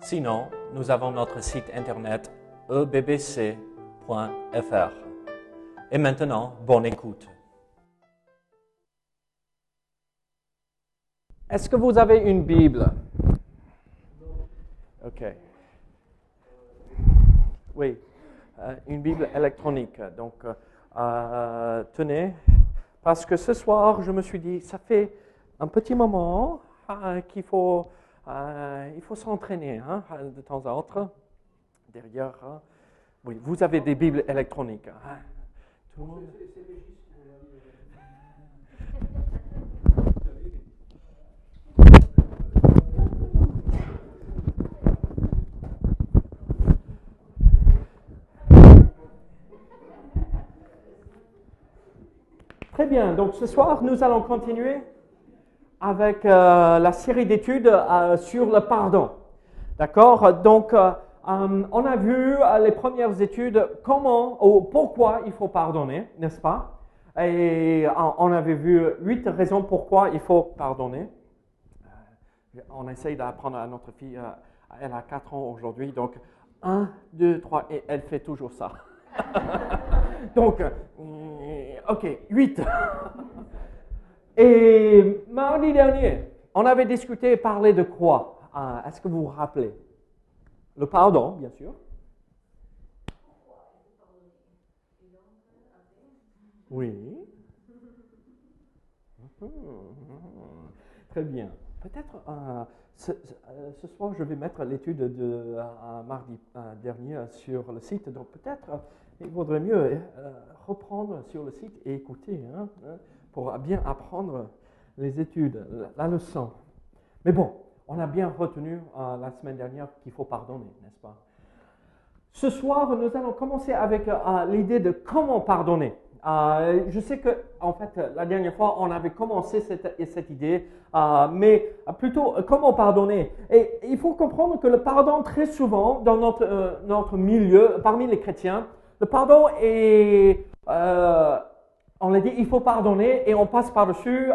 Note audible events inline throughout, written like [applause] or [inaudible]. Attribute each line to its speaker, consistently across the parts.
Speaker 1: Sinon, nous avons notre site internet ebbc.fr. Et maintenant, bonne écoute.
Speaker 2: Est-ce que vous avez une Bible? OK. Oui, euh, une Bible électronique. Donc, euh, euh, tenez, parce que ce soir, je me suis dit, ça fait un petit moment euh, qu'il faut, euh, il faut s'entraîner hein, de temps à autre. Derrière, hein. oui, vous avez des Bibles électroniques. hein. Tout le monde- Très bien, donc ce soir, nous allons continuer avec euh, la série d'études euh, sur le pardon. D'accord? Donc, euh, on a vu les premières études comment ou pourquoi il faut pardonner, n'est-ce pas? Et on avait vu huit raisons pourquoi il faut pardonner. On essaye d'apprendre à notre fille, elle a 4 ans aujourd'hui, donc 1, 2, 3, et elle fait toujours ça. [laughs] donc, ok, 8. [laughs] Et mardi dernier, on avait discuté et parlé de quoi? Ah, Est-ce que vous vous rappelez? Le pardon, bien sûr. Oui. Mhm. Très bien. Peut-être euh, euh, ce soir, je vais mettre l'étude de euh, mardi dernier sur le site. Donc peut-être il vaudrait mieux reprendre sur le site et écouter hein, hein, pour bien apprendre les études, la, leçon. Mais bon, on a bien retenu euh, la semaine dernière qu'il faut pardonner, n'est-ce pas? Ce soir, nous allons commencer avec euh, l'idée de comment pardonner. Euh, je sais que, en fait, la dernière fois, on avait commencé cette, cette idée, mais plutôt comment pardonner? Et il faut comprendre que le pardon, très souvent, dans notre, notre milieu, parmi les chrétiens, le pardon est, on l'a dit, il faut pardonner et on passe par-dessus,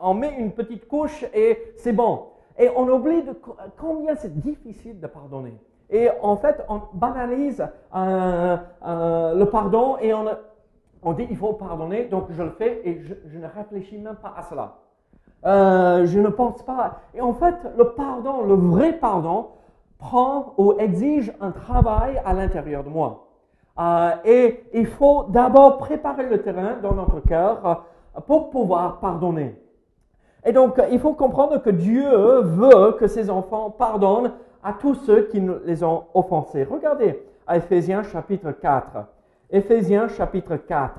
Speaker 2: on, met une petite couche et c'est bon. Et on oublie de co- combien c'est difficile de pardonner. Et en fait, on banalise euh, euh, le pardon et on, dit il faut pardonner, donc je le fais et je, je ne réfléchis même pas à cela. Euh, je ne pense pas. Et en fait, le pardon, le vrai pardon, prend ou exige un travail à l'intérieur de moi. Euh, et il faut d'abord préparer le terrain dans notre cœur euh, pour pouvoir pardonner. Et donc, euh, il faut comprendre que Dieu veut que ses enfants pardonnent à tous ceux qui les ont offensés. Regardez à Éphésiens chapitre 4. Éphésiens chapitre 4.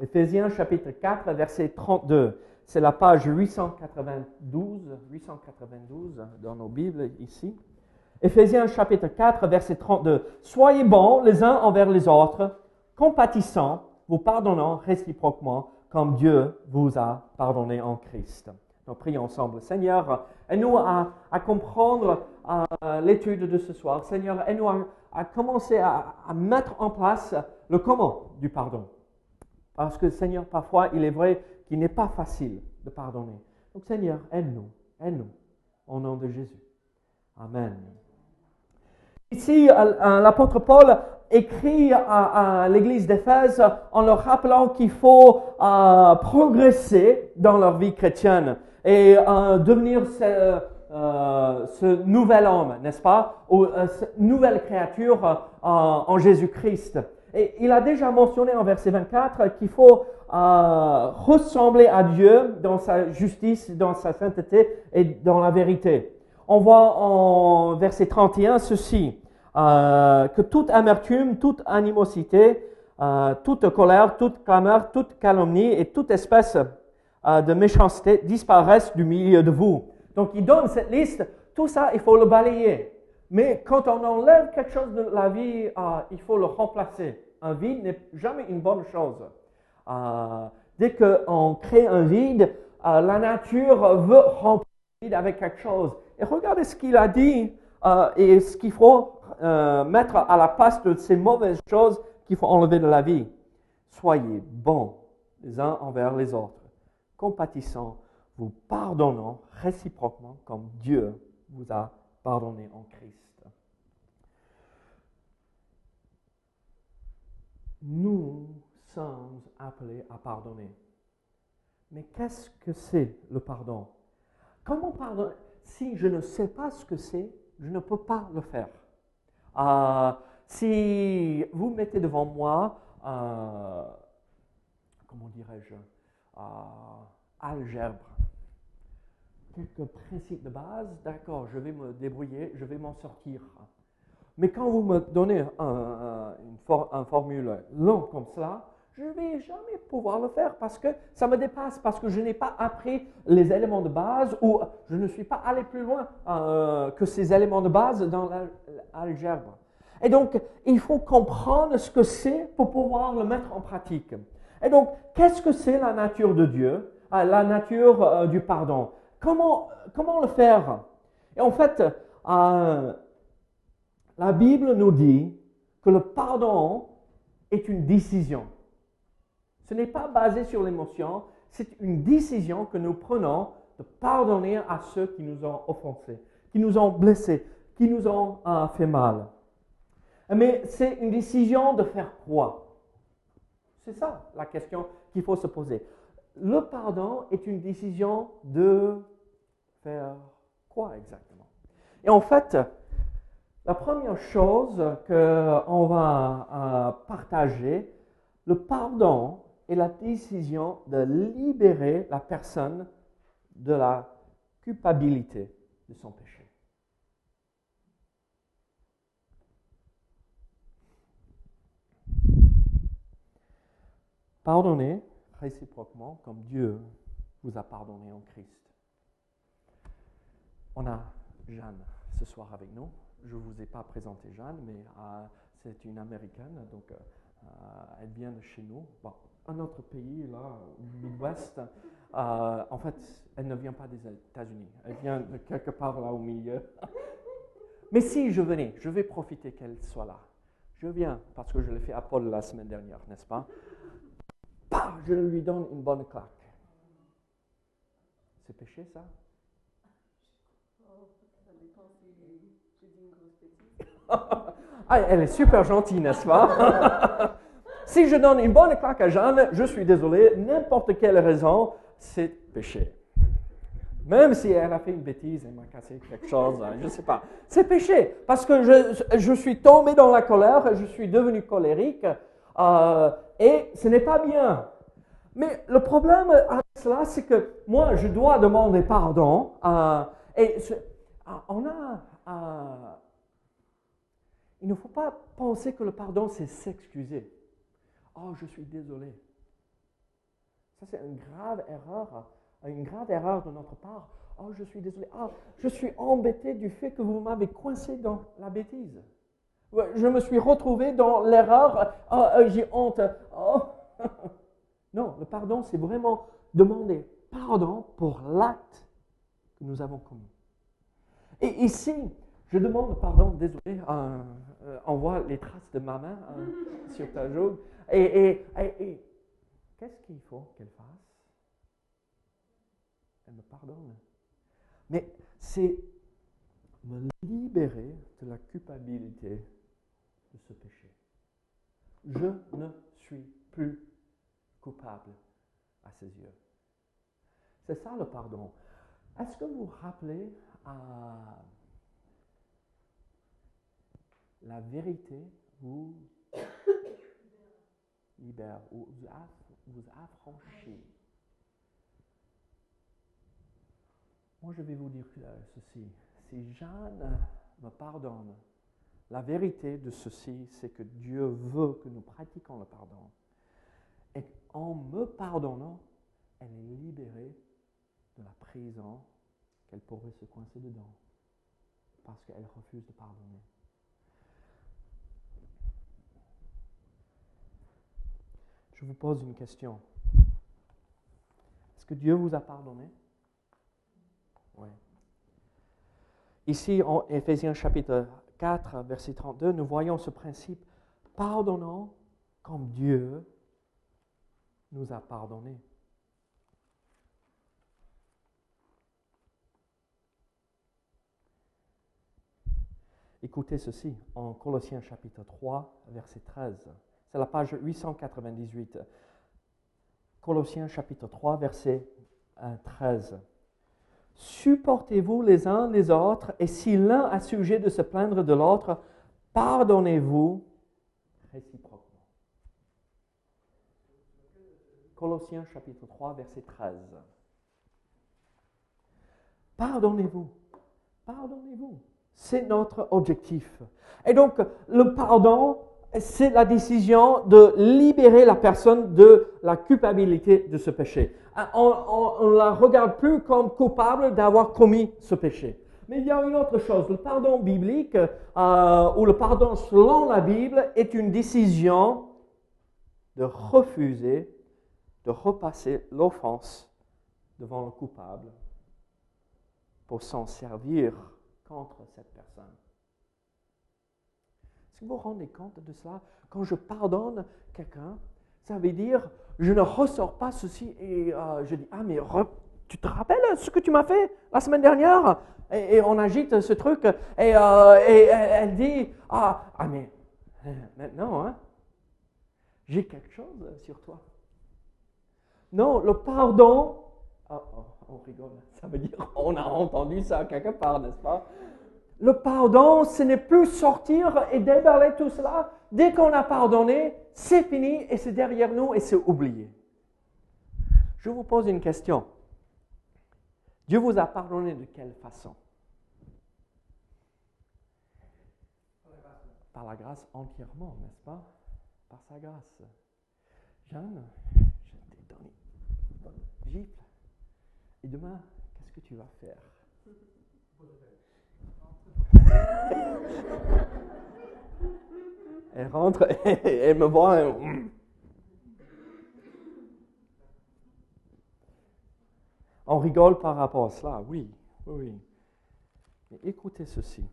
Speaker 2: Éphésiens chapitre 4, verset 32. C'est la page 892, 892 dans nos Bibles ici. Éphésiens chapitre 4, verset 32. Soyez bons les uns envers les autres, compatissants, vous pardonnant réciproquement comme Dieu vous a pardonné en Christ. Donc prions ensemble. Seigneur, aide-nous à, comprendre l'étude de ce soir. Seigneur, aide-nous à, à commencer à, à mettre en place le comment du pardon. Parce que Seigneur, parfois, il est vrai qu'il n'est pas facile de pardonner. Donc Seigneur, aide-nous, aide-nous, au nom de Jésus. Amen. Ici, euh, euh, l'apôtre Paul écrit à, l'église d'Éphèse en leur rappelant qu'il faut euh, progresser dans leur vie chrétienne et devenir ce, ce nouvel homme, n'est-ce pas, ou cette nouvelle créature en Jésus-Christ. Et il a déjà mentionné en verset 24 qu'il faut ressembler à Dieu dans sa justice, dans sa sainteté et dans la vérité. On voit en verset 31 ceci, euh, que toute amertume, toute animosité, euh, toute colère, toute clameur, toute calomnie et toute espèce euh, de méchanceté disparaissent du milieu de vous. Donc il donne cette liste, tout ça, il faut le balayer. Mais quand on enlève quelque chose de la vie, euh, il faut le remplacer. Un vide n'est jamais une bonne chose. Dès qu'on crée un vide, la nature veut remplir le vide avec quelque chose. Et regardez ce qu'il a dit et ce qu'il faut mettre à la place de ces mauvaises choses qu'il faut enlever de la vie. Soyez bons les uns envers les autres, compatissants, vous pardonnant réciproquement comme Dieu vous a pardonné en Christ. Nous sommes appelés à pardonner. Mais qu'est-ce que c'est le pardon? Comment pardonner? Si je ne sais pas ce que c'est, je ne peux pas le faire. Euh, si vous mettez devant moi, euh, comment dirais-je, euh, algèbre, quelques principes de base, d'accord, je vais me débrouiller, je vais m'en sortir. Mais quand vous me donnez un, une formule longue comme cela, je ne vais jamais pouvoir le faire parce que ça me dépasse, parce que je n'ai pas appris les éléments de base ou je ne suis pas allé plus loin euh, que ces éléments de base dans l'algèbre. Et donc, il faut comprendre ce que c'est pour pouvoir le mettre en pratique. Et donc, qu'est-ce que c'est la nature de Dieu, euh, la nature euh, du pardon comment, comment le faire? Et en fait, euh, la Bible nous dit que le pardon est une décision. Ce n'est pas basé sur l'émotion, c'est une décision que nous prenons de pardonner à ceux qui nous ont offensés, qui nous ont blessés, qui nous ont fait mal. Mais c'est une décision de faire quoi? C'est ça la question qu'il faut se poser. Le pardon est une décision de faire quoi exactement? Et en fait, la première chose qu'on va euh, partager, le pardon est la décision de libérer la personne de la culpabilité de son péché. Pardonnez réciproquement comme Dieu vous a pardonné en Christ. On a Jeanne ce soir avec nous. Je ne vous ai pas présenté Jeanne, mais euh, c'est une américaine, donc euh, elle vient de chez nous. Bon, un autre pays, là, au Midwest. Euh, en fait, elle ne vient pas des États-Unis. Elle vient de quelque part là au milieu. [laughs] mais si je venais, je vais profiter qu'elle soit là. Je viens, parce que je l'ai fait à Paul la semaine dernière, n'est-ce pas? Je lui donne une bonne claque. C'est péché, ça? [laughs] Ah, elle est super gentille, n'est-ce pas? [laughs] Si je donne une bonne claque à Jeanne, je suis désolé, n'importe quelle raison, c'est péché. Même si elle a fait une bêtise, elle m'a cassé quelque chose, je ne sais pas. C'est péché, parce que je, suis tombé dans la colère, je suis devenu colérique, euh, et ce n'est pas bien. Mais le problème avec cela, c'est que moi, je dois demander pardon. Euh, et euh, on a. Euh, il ne faut pas penser que le pardon, c'est s'excuser. Oh, je suis désolé. Ça, c'est une grave erreur, une grave erreur de notre part. Oh, je suis désolé. Oh, je suis embêté du fait que vous m'avez coincé dans la bêtise. Je me suis retrouvé dans l'erreur. Oh, j'ai honte. Oh. [laughs] Non, le pardon, c'est vraiment demander pardon pour l'acte que nous avons commis. Et ici, je demande pardon, désolé, euh, euh, on voit les traces de ma main euh, [laughs] sur ta joue. Et, qu'est-ce qu'il faut qu'elle fasse? Elle me pardonne. Mais c'est me libérer de la culpabilité de ce péché. Je ne suis plus coupable à ses yeux. C'est ça le pardon. Est-ce que vous rappelez à la vérité libère ou vous affranchit Moi, je vais vous dire ceci. Si Jeanne me pardonne, la vérité de ceci, c'est que Dieu veut que nous pratiquions le pardon. Et en me pardonnant, elle est libérée de la prison qu'elle pourrait se coincer dedans parce qu'elle refuse de pardonner. Je vous pose une question. Est-ce que Dieu vous a pardonné? Oui. Ici, en Éphésiens chapitre 4, verset 32, nous voyons ce principe. Pardonnons comme Dieu nous a pardonné. Écoutez ceci en Colossiens chapitre 3, verset 13. C'est la page 898. Colossiens chapitre 3, verset 13. Supportez-vous les uns les autres, et si l'un a sujet de se plaindre de l'autre, pardonnez-vous réciproquement. Colossiens chapitre 3, verset 13. Pardonnez-vous. Pardonnez-vous. C'est notre objectif. Et donc, le pardon, c'est la décision de libérer la personne de la culpabilité de ce péché. Ah, on ne la regarde plus comme coupable d'avoir commis ce péché. Mais il y a une autre chose. Le pardon biblique, euh, ou le pardon selon la Bible, est une décision de refuser de repasser l'offense devant le coupable pour s'en servir contre cette personne. Est-ce que vous vous rendez compte de cela Quand je pardonne quelqu'un, ça veut dire, je ne ressors pas ceci et euh, je dis, ah mais tu te rappelles ce que tu m'as fait la semaine dernière? Et, on agite ce truc et, euh, et elle dit, ah, ah mais euh, maintenant, hein, j'ai quelque chose sur toi. Non, le pardon, oh, oh, on rigole, ça veut dire on a entendu ça quelque part, n'est-ce pas? Le pardon, ce n'est plus sortir et déballer tout cela. Dès qu'on a pardonné, c'est fini et c'est derrière nous et c'est oublié. Je vous pose une question. Dieu vous a pardonné de quelle façon? Par la grâce entièrement, n'est-ce pas? Par sa grâce. Jeanne gifle. Et demain, qu'est-ce que tu vas faire? Elle rentre [laughs] et elle me voit. On rigole par rapport à cela, oui, oui. Mais écoutez ceci.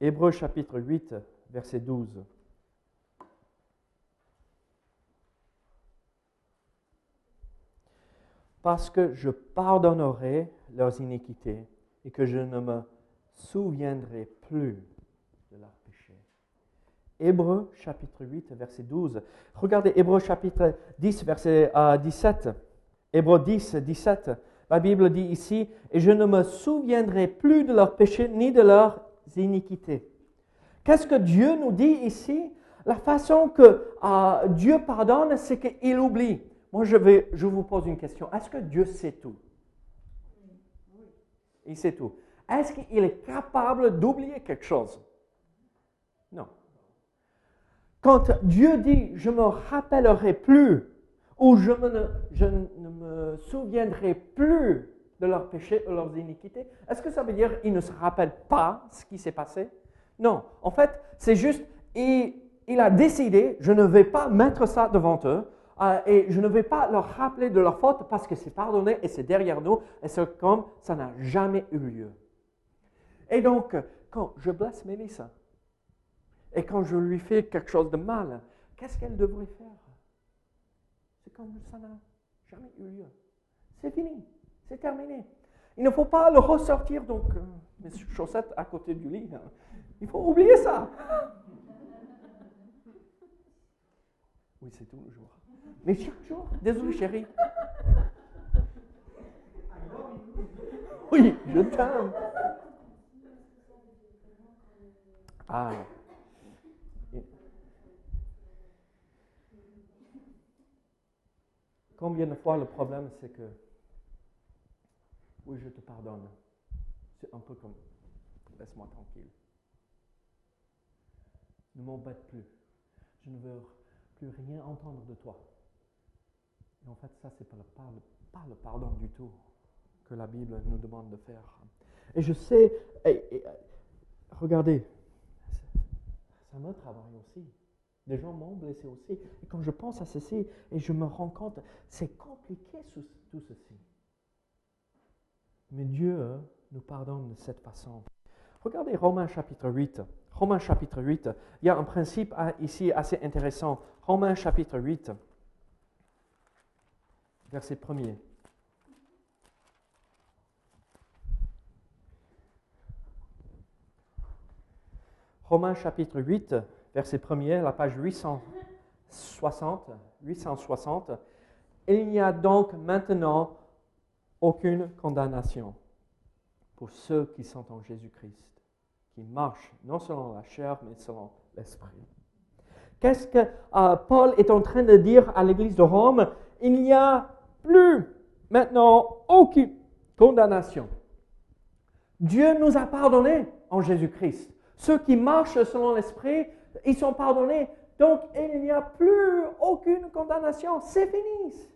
Speaker 2: Hébreu chapitre 8, verset 12. parce que je pardonnerai leurs iniquités et que je ne me souviendrai plus de leurs péchés. Hébreu chapitre 8, verset 12. Regardez Hébreu chapitre 10, verset 17. Euh, Hébreu 10, 17. La Bible dit ici, et je ne me souviendrai plus de leurs péchés ni de leurs iniquités. Qu'est-ce que Dieu nous dit ici? La façon que euh, Dieu pardonne, c'est qu'il oublie. Moi, je, vais, je vous pose une question. Est-ce que Dieu sait tout? Il sait tout. Est-ce qu'il est capable d'oublier quelque chose? Non. Quand Dieu dit, je me rappellerai plus, ou je, ne me souviendrai plus de leurs péchés ou leurs iniquités, est-ce que ça veut dire qu'il ne se rappelle pas ce qui s'est passé? Non. En fait, c'est juste, il a décidé, je ne vais pas mettre ça devant eux, euh, et je ne vais pas leur rappeler de leur faute parce que c'est pardonné et c'est derrière nous et c'est comme ça n'a jamais eu lieu. Et donc, quand je blesse Mélissa et quand je lui fais quelque chose de mal, qu'est-ce qu'elle devrait faire? C'est comme ça n'a jamais eu lieu. C'est fini, c'est terminé. Il ne faut pas le ressortir, donc, euh, mes chaussettes à côté du lit. Hein. Il faut oublier ça. [laughs] Oui, c'est tout le jour. Mais chaque jour, désolé chérie. Oui, je t'aime. Ah. Combien de fois le problème c'est que oui, je te pardonne. C'est un peu comme laisse-moi tranquille. Ne m'embête plus. Je ne veux plus rien entendre de toi Et en fait, ça, c'est pas le, pas, pardon du tout que la Bible nous demande de faire. Et je sais, regardez, ça me travaille aussi. Des gens m'ont blessé aussi. Et quand je pense à ceci, et je me rends compte, c'est compliqué tout ceci. Mais Dieu euh, nous pardonne de cette façon. Regardez Romains chapitre 8. Romains chapitre 8, il y a un principe ah, ici assez intéressant. Romains chapitre 8, verset 1er. Romains chapitre 8, verset 1er, la page 860. 860. Il n'y a donc maintenant aucune condamnation pour ceux qui sont en Jésus-Christ, qui marchent non selon la chair, mais selon l'esprit. Qu'est-ce que euh, Paul est en train de dire à l'église de Rome? Il n'y a plus maintenant aucune condamnation. Dieu nous a pardonnés en Jésus-Christ. Ceux qui marchent selon l'esprit, ils sont pardonnés. Donc, il n'y a plus aucune condamnation. C'est fini.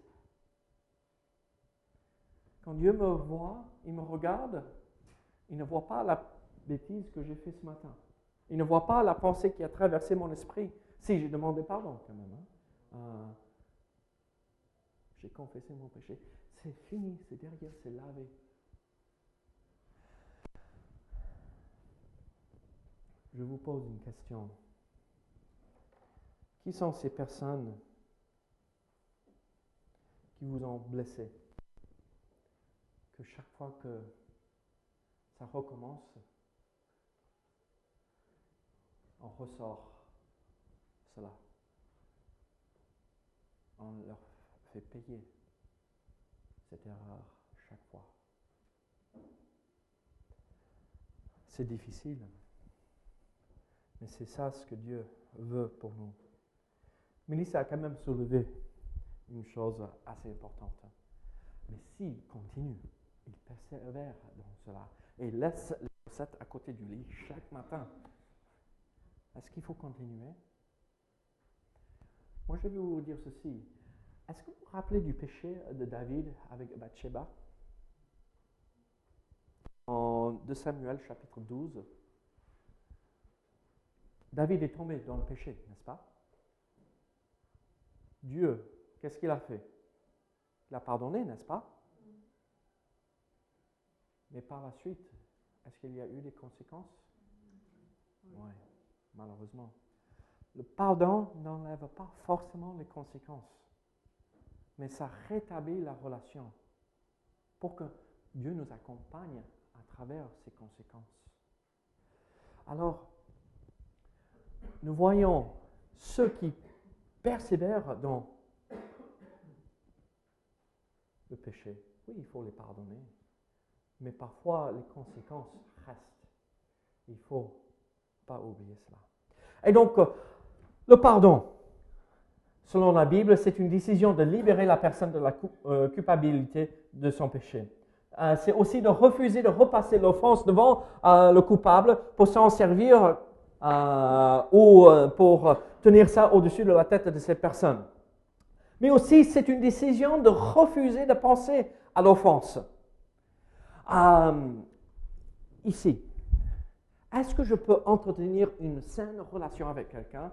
Speaker 2: Quand Dieu me voit, il me regarde, il ne voit pas la bêtise que j'ai fait ce matin. Il ne voit pas la pensée qui a traversé mon esprit. Si, j'ai demandé pardon quand même. hein. Euh, j'ai confessé mon péché. C'est fini, c'est derrière, c'est lavé. Je vous pose une question. Qui sont ces personnes qui vous ont blessé? Que chaque fois que ça recommence, on ressort cela. On leur fait payer cette erreur chaque fois. C'est difficile, mais c'est ça ce que Dieu veut pour nous. Mélissa a quand même soulevé une chose assez importante. Mais s'il continue, il persévère dans cela et laisse les chaussettes à côté du lit chaque matin, est-ce qu'il faut continuer? Moi, je vais vous dire ceci. Est-ce que vous vous rappelez du péché de David avec Bathsheba? En 2 Samuel chapitre 12, David est tombé dans le péché, n'est-ce pas? Dieu, qu'est-ce qu'il a fait? Il a pardonné, n'est-ce pas? Mais par la suite, est-ce qu'il y a eu des conséquences? Oui, malheureusement. Le pardon n'enlève pas forcément les conséquences, mais ça rétablit la relation pour que Dieu nous accompagne à travers ces conséquences. Alors, nous voyons ceux qui persévèrent dans le péché. Oui, il faut les pardonner, mais parfois les conséquences restent. Il ne faut pas oublier cela. Et donc, euh, le pardon, selon la Bible, c'est une décision de libérer la personne de la euh, culpabilité de son péché. Euh, c'est aussi de refuser de repasser l'offense devant le coupable pour s'en servir euh, ou euh, pour tenir ça au-dessus de la tête de cette personne. Mais aussi, c'est une décision de refuser de penser à l'offense. Euh, ici, est-ce que je peux entretenir une saine relation avec quelqu'un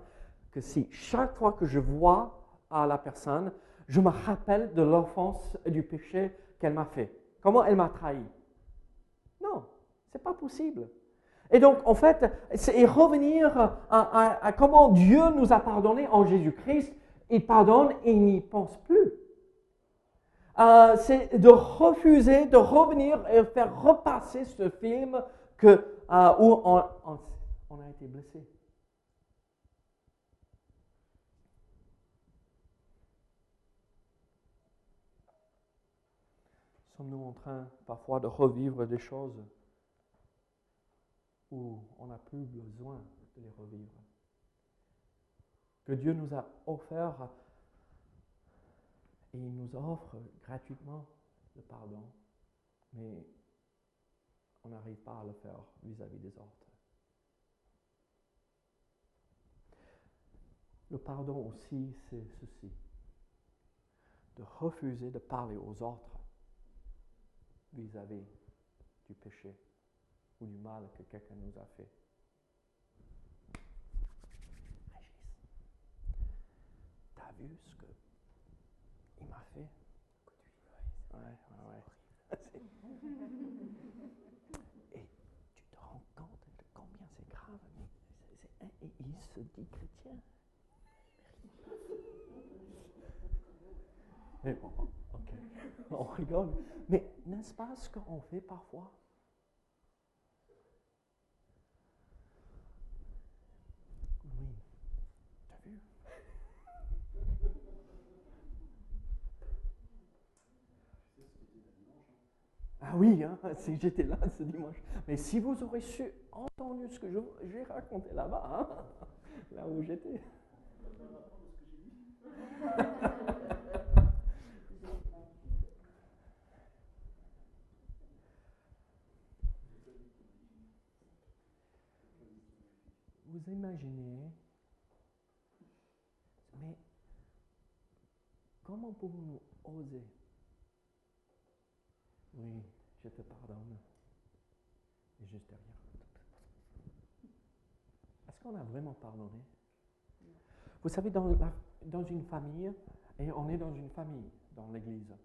Speaker 2: que si chaque fois que je vois la personne, je me rappelle de l'offense et du péché qu'elle m'a fait? Comment elle m'a trahi? Non, c'est pas possible. Et donc, en fait, c'est revenir à, comment Dieu nous a pardonné en Jésus-Christ. Il pardonne et il n'y pense plus. Euh, c'est de refuser de revenir et faire repasser ce film que, euh, où on a été blessé. Sommes-nous en train parfois de revivre des choses? On n'a plus besoin de les revivre Que Dieu nous a offert et il nous offre gratuitement le pardon, mais on n'arrive pas à le faire vis-à-vis des autres. Le pardon aussi, c'est ceci. de refuser de parler aux autres vis-à-vis du péché ou du mal que quelqu'un nous a fait. Régis, t'as vu ce que il m'a fait? Ouais, ouais, ouais. [laughs] Et tu te rends compte de combien c'est grave. mais Et il se dit chrétien. Mais bon, ok, [laughs] on rigole. Mais n'est-ce pas ce qu'on fait parfois? Oui, t'as vu? Ah oui, hein, si j'étais là ce dimanche. Mais si vous aurez su entendu ce que j'ai raconté là-bas, hein, là où j'étais. [laughs] Vous imaginez, mais comment pouvons-nous oser? Oui, je te pardonne. Et juste derrière. Est-ce qu'on a vraiment pardonné? Vous savez, dans, la- dans une famille, et on est dans une famille, dans l'Église,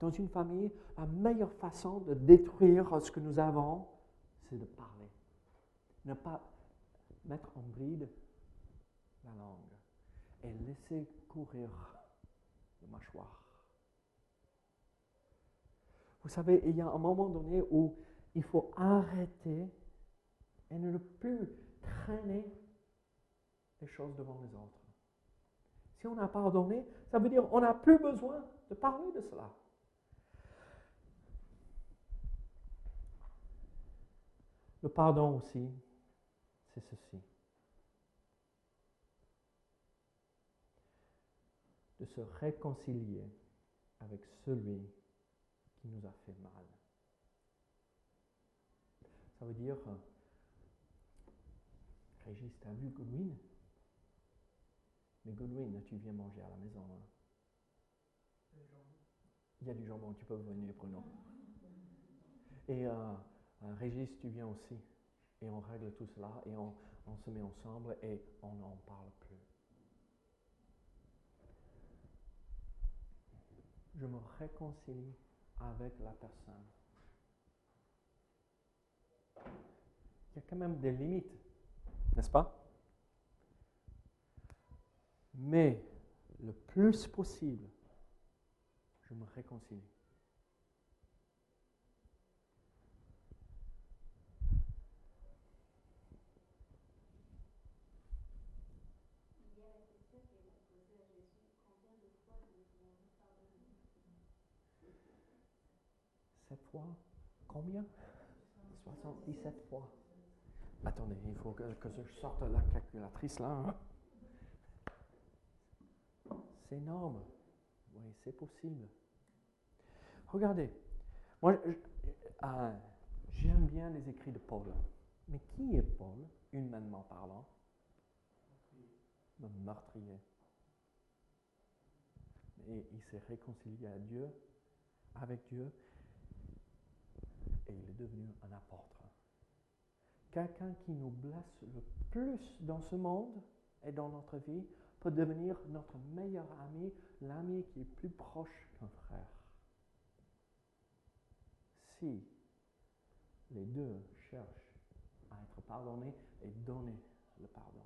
Speaker 2: dans une famille, la meilleure façon de détruire ce que nous avons, c'est de parler. Ne pas mettre en bride la langue et laisser courir le mâchoire. Vous savez, il y a un moment donné où il faut arrêter et ne plus traîner les choses devant les autres. Si on a pardonné, ça veut dire qu'on n'a plus besoin de parler de cela. Le pardon aussi, c'est ceci. De se réconcilier avec celui nous a fait mal. Ça veut dire, euh, Régis, t'as vu Goodwin Mais Goodwin, tu viens manger à la maison. hein. Il y a du jambon, tu peux venir, Bruno. Et euh, euh, Régis, tu viens aussi. Et on règle tout cela et on, on se met ensemble et on n'en parle plus. Je me réconcilie avec la personne. Il y a quand même des limites, n'est-ce pas? Mais le plus possible, je me réconcilie. Sept fois Combien? 77 fois. Attendez, il faut que, je sorte la calculatrice là. hein. C'est énorme. Oui, c'est possible. Regardez, moi euh, j'aime bien les écrits de Paul. Mais qui est Paul, humainement parlant? Le meurtrier. Et il s'est réconcilié à Dieu, avec Dieu, et il est devenu un apôtre. Quelqu'un qui nous blesse le plus dans ce monde et dans notre vie peut devenir notre meilleur ami, l'ami qui est plus proche qu'un frère. Si les deux cherchent à être pardonnés et donner le pardon.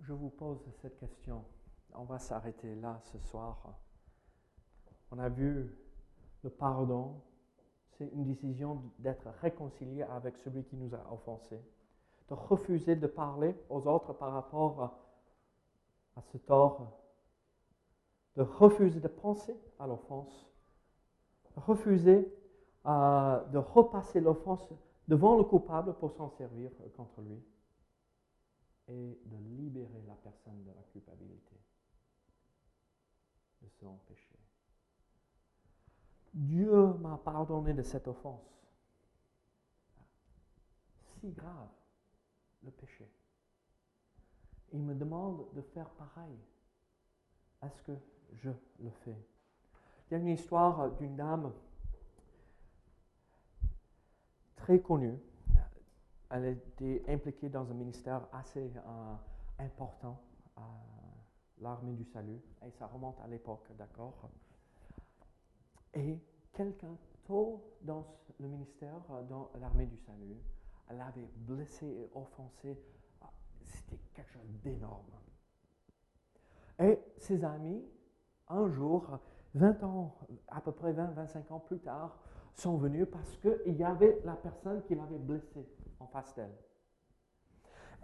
Speaker 2: Je vous pose cette question. On va s'arrêter là ce soir. On a vu le pardon, c'est une décision d'être réconcilié avec celui qui nous a offensés, de refuser de parler aux autres par rapport à, ce tort, de refuser de penser à l'offense, de refuser euh, de repasser l'offense devant le coupable pour s'en servir contre lui. Et de libérer la personne de la culpabilité, de son péché. Dieu m'a pardonné de cette offense. Si grave, le péché. il me demande de faire pareil. Est-ce que je le fais? Il y a une histoire d'une dame très connue. Elle était impliquée dans un ministère assez euh, important, l'armée du salut, et ça remonte à l'époque, d'accord? Et quelqu'un, tôt dans le ministère, dans l'armée du salut, elle avait blessé et offensé. Ah, c'était quelque chose d'énorme. Et ses amis, un jour, 20 ans, à peu près 20-25 ans plus tard, sont venus parce qu'il y avait la personne qui l'avait blessé en face d'elle.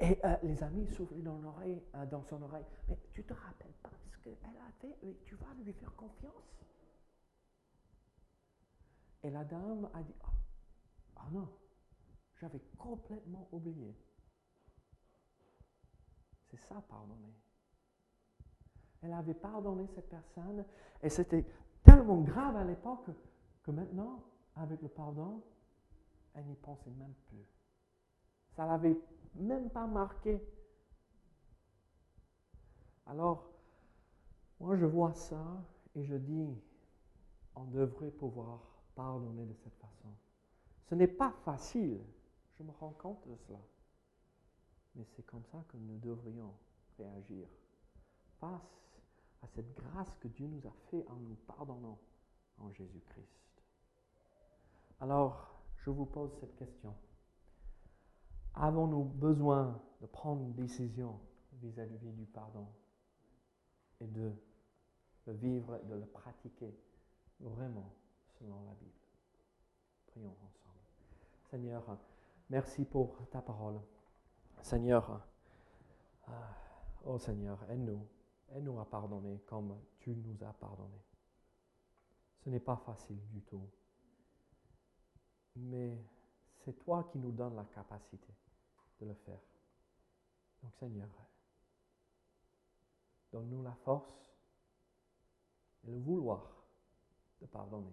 Speaker 2: Et euh, les amis soufflaient dans, euh, dans son oreille. Mais tu te rappelles pas ce qu'elle a fait? Tu vas lui faire confiance? Et la dame a dit, ah, ah non, j'avais complètement oublié. C'est ça, pardonner. Elle avait pardonné cette personne et c'était tellement grave à l'époque que maintenant, avec le pardon, elle n'y pensait même plus. Ça l'avait même pas marqué. Alors, moi je vois ça et je dis, on devrait pouvoir pardonner de cette façon. Ce n'est pas facile, je me rends compte de cela. Mais c'est comme ça que nous devrions réagir face à cette grâce que Dieu nous a fait en nous pardonnant en Jésus-Christ. Alors, je vous pose cette question. Avons-nous besoin de prendre une décision vis-à-vis du pardon et de le vivre et de le pratiquer vraiment? Selon la Bible Prions ensemble. Seigneur, merci pour ta parole. Seigneur, ah, oh Seigneur, aide-nous, aide-nous à pardonner comme tu nous as pardonné. Ce n'est pas facile du tout, mais c'est toi qui nous donnes la capacité de le faire. Donc Seigneur, donne-nous la force et le vouloir de pardonner,